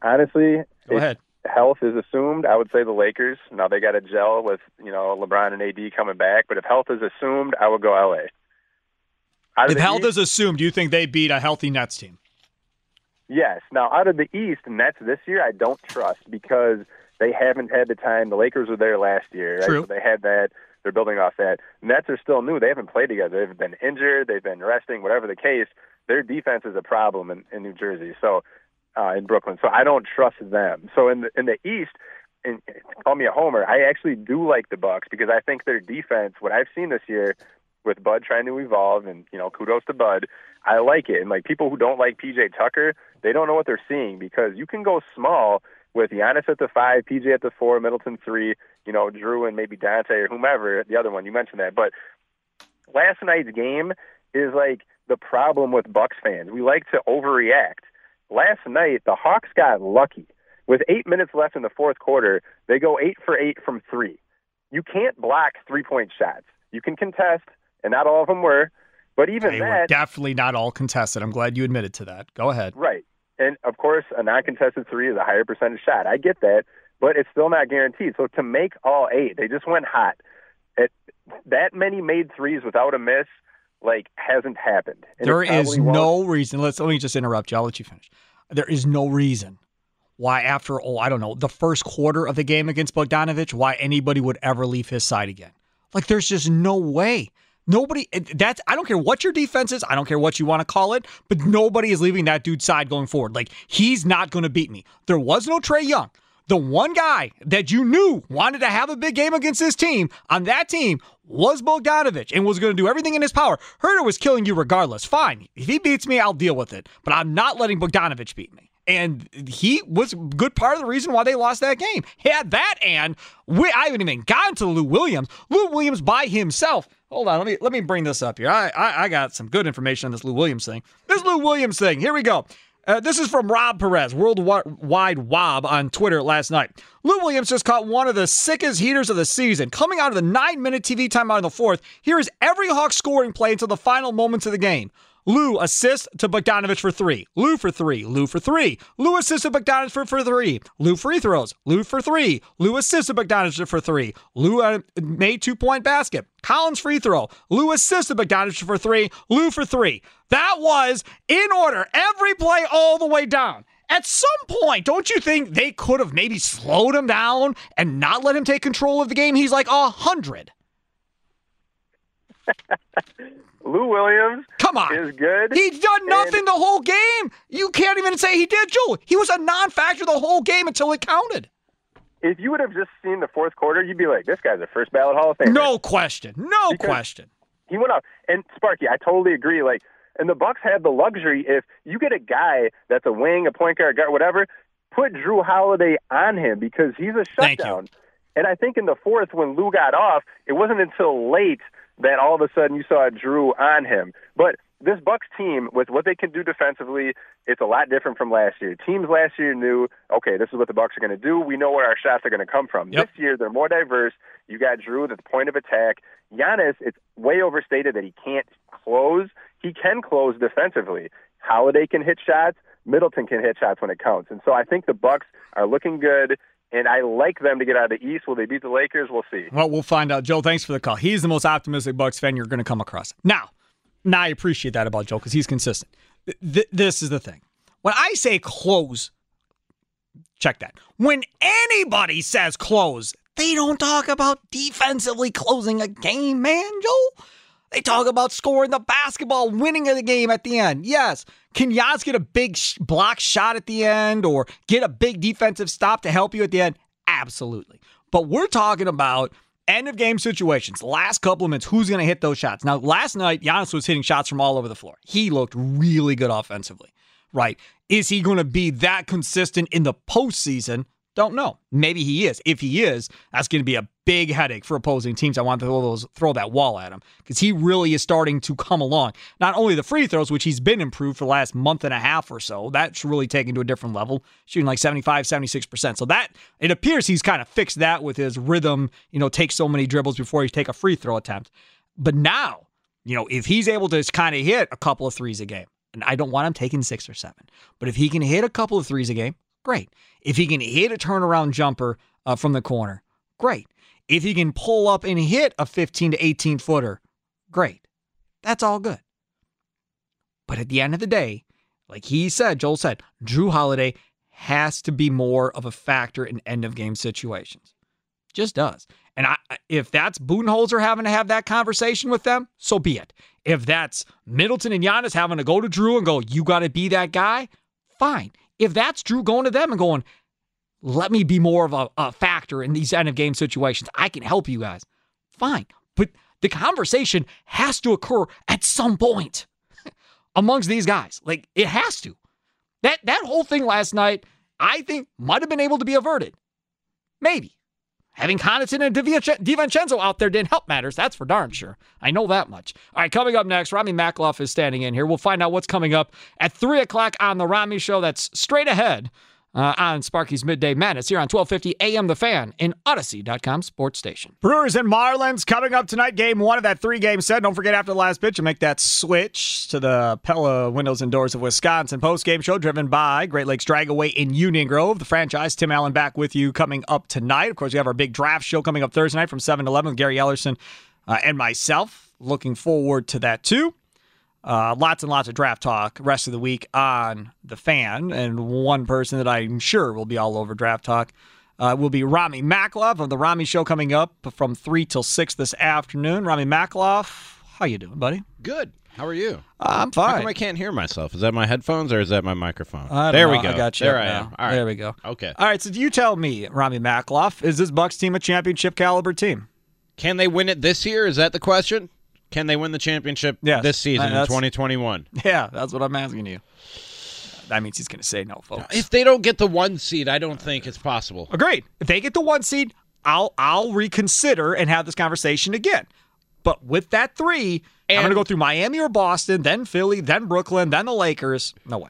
S9: honestly,
S4: go ahead.
S9: Health is assumed. I would say the Lakers. Now they got a gel with you know LeBron and AD coming back, but if health is assumed, I would go LA.
S4: Out if health is assumed, do you think they beat a healthy Nets team?
S9: Yes. Now, out of the East, and that's this year, I don't trust because they haven't had the time. The Lakers were there last year, right?
S4: True.
S9: So they had that. They're building off that. Nets are still new. They haven't played together. They've been injured. They've been resting. Whatever the case, their defense is a problem in, in New Jersey. So uh, in Brooklyn. So I don't trust them. So in the in the East, and call me a homer. I actually do like the Bucks because I think their defense. What I've seen this year with Bud trying to evolve, and you know, kudos to Bud. I like it. And like people who don't like PJ Tucker, they don't know what they're seeing because you can go small with Giannis at the five, PJ at the four, Middleton three, you know, Jrue and maybe Donte or whomever, the other one, you mentioned that. But last night's game is like the problem with Bucks fans. We like to overreact. Last night, the Hawks got lucky. With eight minutes left in the fourth quarter, they go eight for eight from three. You can't block three point shots. You can contest, and not all of them were. But even
S4: they
S9: that,
S4: were definitely not all contested. I'm glad you admitted to that. Go ahead.
S9: Right, and of course, a non-contested three is a higher percentage shot. I get that, but it's still not guaranteed. So to make all eight, they just went hot. It, that many made threes without a miss, like hasn't happened.
S4: And there is no reason. Let's let me just interrupt you. I'll let you finish. There is no reason why, after, oh, I don't know, the first quarter of the game against Bogdanovich, why anybody would ever leave his side again. Like, there's just no way. Nobody, that's, I don't care what your defense is. I don't care what you want to call it, but nobody is leaving that dude's side going forward. Like, he's not going to beat me. There was no Trae Young. The one guy that you knew wanted to have a big game against this team on that team was Bogdanovich and was going to do everything in his power. Herder was killing you regardless. Fine. If he beats me, I'll deal with it. But I'm not letting Bogdanovich beat me. And he was a good part of the reason why they lost that game. He had that, and we, I haven't even gotten to Lou Williams. Lou Williams by himself. Hold on, let me let me bring this up here. I, I, I got some good information on this Lou Williams thing. This Lou Williams thing. Here we go. Uh, this is from Rob Perez, Worldwide Wob on Twitter last night. Lou Williams just caught one of the sickest heaters of the season. Coming out of the nine minute TV timeout in the fourth, here is every Hawk scoring play until the final moments of the game. Lou assist to Bogdanovich for three. Lou for three. Lou for three. Lou assist to Bogdanovich for, for three. Lou free throws. Lou for three. Lou assist to Bogdanovich for three. Lou uh, made two point basket. Collins free throw. Lou to Bogdanovich for three. Lou for three. That was in order. Every play all the way down. At some point, don't you think they could have maybe slowed him down and not let him take control of the game? He's like a hundred.
S9: Lou Williams
S4: Come on.
S9: is good.
S4: He's done nothing
S9: And-
S4: the whole game. You can't even say he did, Joel. He was a non factor the whole game until it counted.
S9: If you would have just seen the fourth quarter, you'd be like, "This guy's a first ballot Hall of Famer."
S4: No question. No
S9: Because-
S4: question.
S9: he went out. And Sparky, I totally agree. Like, and the Bucks had the luxury if you get a guy that's a wing, a point guard, guard, whatever, put Jrue Holiday on him because he's a shutdown. And I think in the fourth, when Lou got off, it wasn't until late that all of a sudden you saw Jrue on him. But this Bucks team, with what they can do defensively, it's a lot different from last year. Teams last year knew, okay, this is what the Bucks are going to do. We know where our shots are going to come from.
S4: Yep.
S9: This year, they're more diverse. You got Jrue at the point of attack. Giannis, it's way overstated that he can't close. He can close defensively. Holiday can hit shots. Middleton can hit shots when it counts. And so I think the Bucks are looking good, and I like them to get out of the East. Will they beat the Lakers? We'll see.
S4: Well, we'll find out. Joe, thanks for the call. He's the most optimistic Bucks fan you're going to come across. Now, now I appreciate that about Joe because he's consistent. Th- th- this is the thing. When I say close, check that. When anybody says close, they don't talk about defensively closing a game, man, Joe. They talk about scoring the basketball, winning the game at the end. Yes. Can Giannis get a big block shot at the end or get a big defensive stop to help you at the end? Absolutely. But we're talking about end of game situations, last couple of minutes, who's going to hit those shots? Now, last night, Giannis was hitting shots from all over the floor. He looked really good offensively, right? Is he going to be that consistent in the postseason? Don't know. Maybe he is. If he is, that's going to be a big headache for opposing teams. I want to throw, those, throw that wall at him because he really is starting to come along. Not only the free throws, which he's been improved for the last month and a half or so, that's really taken to a different level, shooting like 75, 76%. So that, it appears he's kind of fixed that with his rhythm, you know, take so many dribbles before you take a free throw attempt. But now, you know, if he's able to kind of hit a couple of threes a game, and I don't want him taking six or seven, but if he can hit a couple of threes a game, great. If he can hit a turnaround jumper uh, from the corner, great. If he can pull up and hit a 15 to 18 footer, great. That's all good. But at the end of the day, like he said, Joel said, Jrue Holiday has to be more of a factor in end of game situations. Just does. And I, if that's Budenholzer having to have that conversation with them, so be it. If that's Middleton and Giannis having to go to Jrue and go, you got to be that guy, fine. If that's Jrue going to them and going, let me be more of a, a factor in these end of game situations, I can help you guys, fine. But the conversation has to occur at some point amongst these guys. Like it has to. That that whole thing last night, I think, might have been able to be averted. Maybe. Having Connaughton and DiVincenzo out there didn't help matters. That's for darn sure. I know that much. All right, coming up next, Rami Makloff is standing in here. We'll find out what's coming up at 3 o'clock on The Rami Show. That's straight ahead uh, on Sparky's Midday Madness here on 1250 AM The Fan in Audacy.com sports station. Brewers and Marlins coming up tonight. Game one of that three game set. Don't forget after the last pitch to make that switch to the Pella Windows and Doors of Wisconsin post game show driven by Great Lakes Dragaway in Union Grove. The franchise. Tim Allen back with you coming up tonight. Of course, we have our big draft show coming up Thursday night from 7 to 11 with Gary Ellerson uh, and myself. Looking forward to that too. Uh, lots and lots of draft talk rest of the week on the fan, and one person that I'm sure will be all over draft talk uh, will be Rami Makloff of the Rami Show coming up from three till six this afternoon. Rami Makloff, how you doing, buddy?
S3: Good. How are you?
S4: I'm
S3: How
S4: fine.
S3: come I can't hear myself? Is that my headphones or is that my microphone? There
S4: know.
S3: we go.
S4: I got you.
S3: There I
S4: now.
S3: am. All right.
S4: There we go.
S3: Okay.
S4: All right, so you tell me, Rami Makloff, is this Bucks team a championship caliber team?
S3: Can they win it this year? Is that the question? Can they win the championship
S4: Yes.
S3: this season in 2021?
S4: Yeah, that's what I'm asking you. That means he's going to say no, folks.
S3: If they don't get the one seed, I don't think it's possible.
S4: Agreed. If they get the one seed, I'll I'll reconsider and have this conversation again. But with that three, I'm going to go through Miami or Boston, then Philly, then Brooklyn, then the Lakers. No way.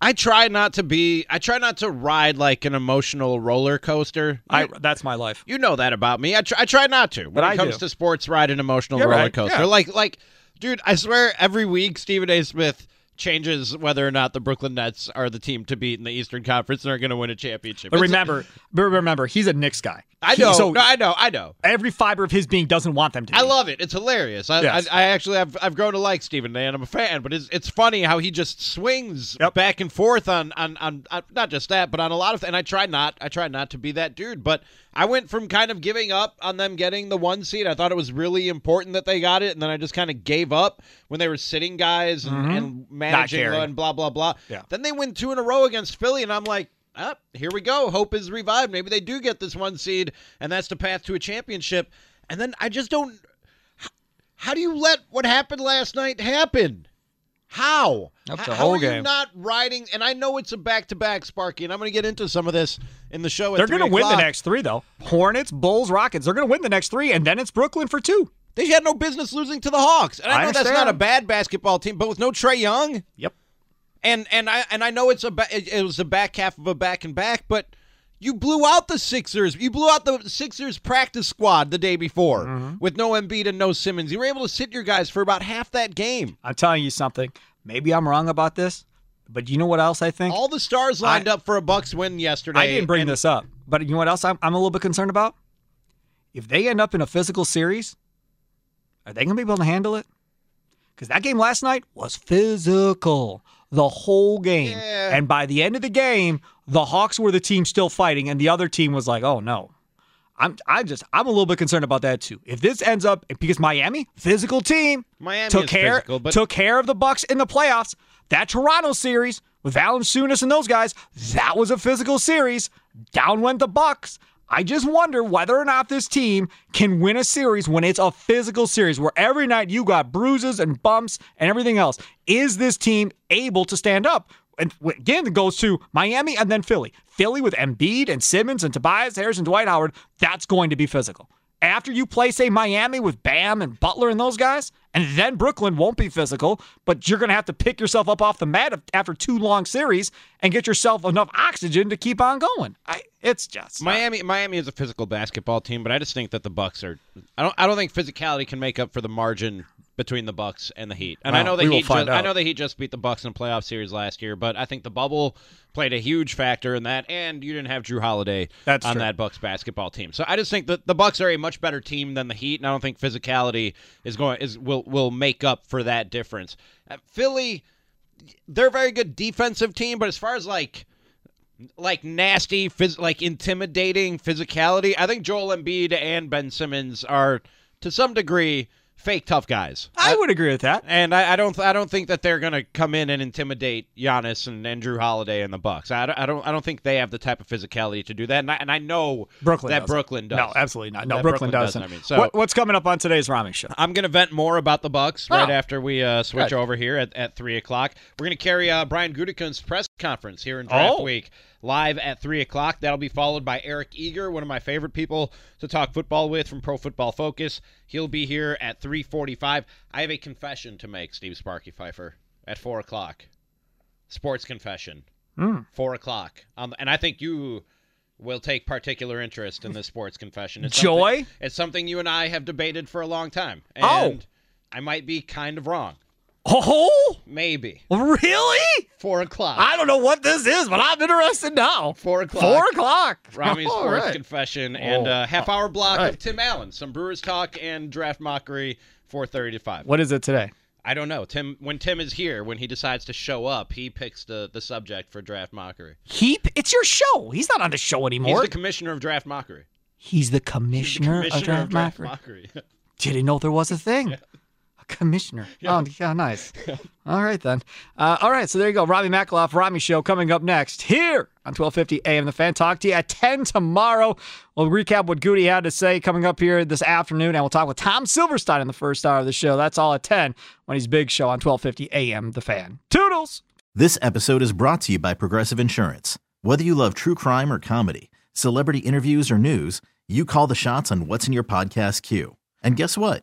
S3: I I try not to be. I try not to ride like an emotional roller coaster.
S4: I
S3: You-
S4: that's my life.
S3: You know that about me. I try, I try not to. When
S4: But
S3: it
S4: I
S3: comes
S4: do.
S3: to sports, ride an emotional roller
S4: right,
S3: coaster.
S4: yeah.
S3: Like, like, dude, I swear every week Stephen A. Smith changes whether or not the Brooklyn Nets are the team to beat in the Eastern Conference and are going to win a championship.
S4: But remember, but remember, he's a Knicks guy.
S3: I
S4: He-
S3: know,
S4: So
S3: no, I know, I know.
S4: every fiber of his being doesn't want them to.
S3: I
S4: be.
S3: love it. It's hilarious. I,
S4: Yes.
S3: I, I actually have I've grown to like Stephen A. and I'm a fan. But it's it's funny how he just swings
S4: Yep.
S3: back and forth on, on on on not just that, but on a lot of. And I try not I try not to be that dude. But I went from kind of giving up on them getting the one seed. I thought it was really important that they got it, and then I just kind of gave up when they were sitting guys and, and managing and blah blah blah.
S4: Yeah.
S3: Then they win two in a row against Philly, and I'm like. Ah, here we go. Hope is revived. Maybe they do get this one seed, and that's the path to a championship. And then I just don't. How do you let what happened last night happen? How? H-
S4: the
S3: How
S4: whole
S3: are you not riding? And I know it's a back-to-back, Sparky, and I'm going to get into some of this in the show. At
S4: They're
S3: going to
S4: win the next three, though. Hornets, Bulls, Rockets. They're going to win the next three, and then it's Brooklyn for two.
S3: They had no business losing to the Hawks, and I,
S4: I
S3: know that's not a bad basketball team, but with no Trae Young,
S4: Yep.
S3: and and I and I know it's a ba- it, it was the back half of a back and back, but you blew out the Sixers. You blew out the Sixers practice squad the day before
S4: Mm-hmm.
S3: with no Embiid and no Simmons. You were able to sit your guys for about half that game.
S4: I'm telling you something. Maybe I'm wrong about this, but you know what else I think?
S3: All the stars lined
S4: I-
S3: up for a Bucks win yesterday.
S4: I didn't bring
S3: and
S4: this up, but you know what else I'm, I'm a little bit concerned about? If they end up in a physical series, are they going to be able to handle it? Because that game last night was physical the whole game.
S3: Yeah.
S4: And by the end of the game, the Hawks were the team still fighting, and the other team was like, oh no. I'm I just I'm a little bit concerned about that too. If this ends up because Miami, physical team,
S3: Miami
S4: took care
S3: physical, but
S4: took care of the Bucks in the playoffs. That Toronto series with Valanciunas and those guys, that was a physical series. Down went the Bucks. I just wonder whether or not this team can win a series when it's a physical series where every night you got bruises and bumps and everything else. Is this team able to stand up? And again, it goes to Miami and then Philly. Philly with Embiid and Simmons and Tobias Harris and Dwight Howard, that's going to be physical. After you play, say, Miami with Bam and Butler and those guys, and then Brooklyn won't be physical, but you're going to have to pick yourself up off the mat after two long series and get yourself enough oxygen to keep on going. I, it's just
S3: Miami Miami is a physical basketball team, but I just think that the Bucks are I don't I don't think physicality can make up for the margin between the Bucks and the Heat. And I know the Heat just, I know the Heat just beat the Bucks in a playoff series last year, but I think the bubble played a huge factor in that and you didn't have Jrue Holiday
S4: That's
S3: on
S4: true.
S3: that Bucks basketball team. So I just think that the Bucks are a much better team than the Heat, and I don't think physicality is going is will will make up for that difference. Uh, Philly they're a very good defensive team, but as far as like like nasty, phys- like intimidating physicality. I think Joel Embiid and Ben Simmons are to some degree fake tough guys.
S4: I would agree with that.
S3: And I, I don't, I don't think that they're going to come in and intimidate Giannis and, and Jrue Holiday and the Bucks. I, don't- I don't, I don't think they have the type of physicality to do that. And I, and I know
S4: Brooklyn
S3: that
S4: doesn't.
S3: Brooklyn does.
S4: No, absolutely not. No,
S3: That
S4: Brooklyn,
S3: Brooklyn
S4: doesn't.
S3: doesn't, I mean, so-
S4: what, what's coming up on today's Rami show?
S3: I'm going to vent more about the Bucks right
S4: Oh.
S3: after we uh, switch
S4: Good.
S3: over here at, at 3 o'clock. We're going to carry uh, Brian Gutekunst's press conference here in Draft
S4: Oh.
S3: Week live at 3 o'clock. That'll be followed by Eric Eager, one of my favorite people to talk football with from Pro Football Focus. He'll be here at 345. I have a confession to make, Steve Sparky Pfeiffer, at 4 o'clock. Sports confession.
S4: Hmm.
S3: 4 o'clock. Um, and I think you will take particular interest in this sports confession. It's
S4: Joy?
S3: something- It's something you and I have debated for a long time.
S4: Oh.
S3: And I might be kind of wrong.
S4: Oh,
S3: Maybe.
S4: really?
S3: Four o'clock.
S4: I don't know what this is, but I'm interested now.
S3: Four o'clock.
S4: Four o'clock.
S3: Rami's
S4: All right.
S3: confession and
S4: Oh.
S3: a half hour block
S4: All
S3: of. Tim Allen, some Brewers talk and draft mockery, four thirty to five.
S4: What is it today?
S3: I don't know. Tim, when Tim is here, when he decides to show up, he picks the the subject for draft mockery.
S4: He, it's your show. He's not on the show anymore.
S3: He's the commissioner of draft mockery.
S4: He's the commissioner,
S3: He's the
S4: of draft, mockery.
S3: mockery.
S4: Didn't know there was a thing. A commissioner. Oh, yeah, nice. All right, then. Uh, all right, so there you go. Robbie McElroth, Robbie Show coming up next here on 1250 AM. The Fan Talk to you at 10 tomorrow. We'll recap what Goody had to say coming up here this afternoon, and we'll talk with Tom Silverstein in the first hour of the show. That's all at 10 when he's Big Show on 1250 AM. The Fan. Toodles!
S10: This episode is brought to you by Progressive Insurance. Whether you love true crime or comedy, celebrity interviews or news, you call the shots on what's in your podcast queue. And guess what?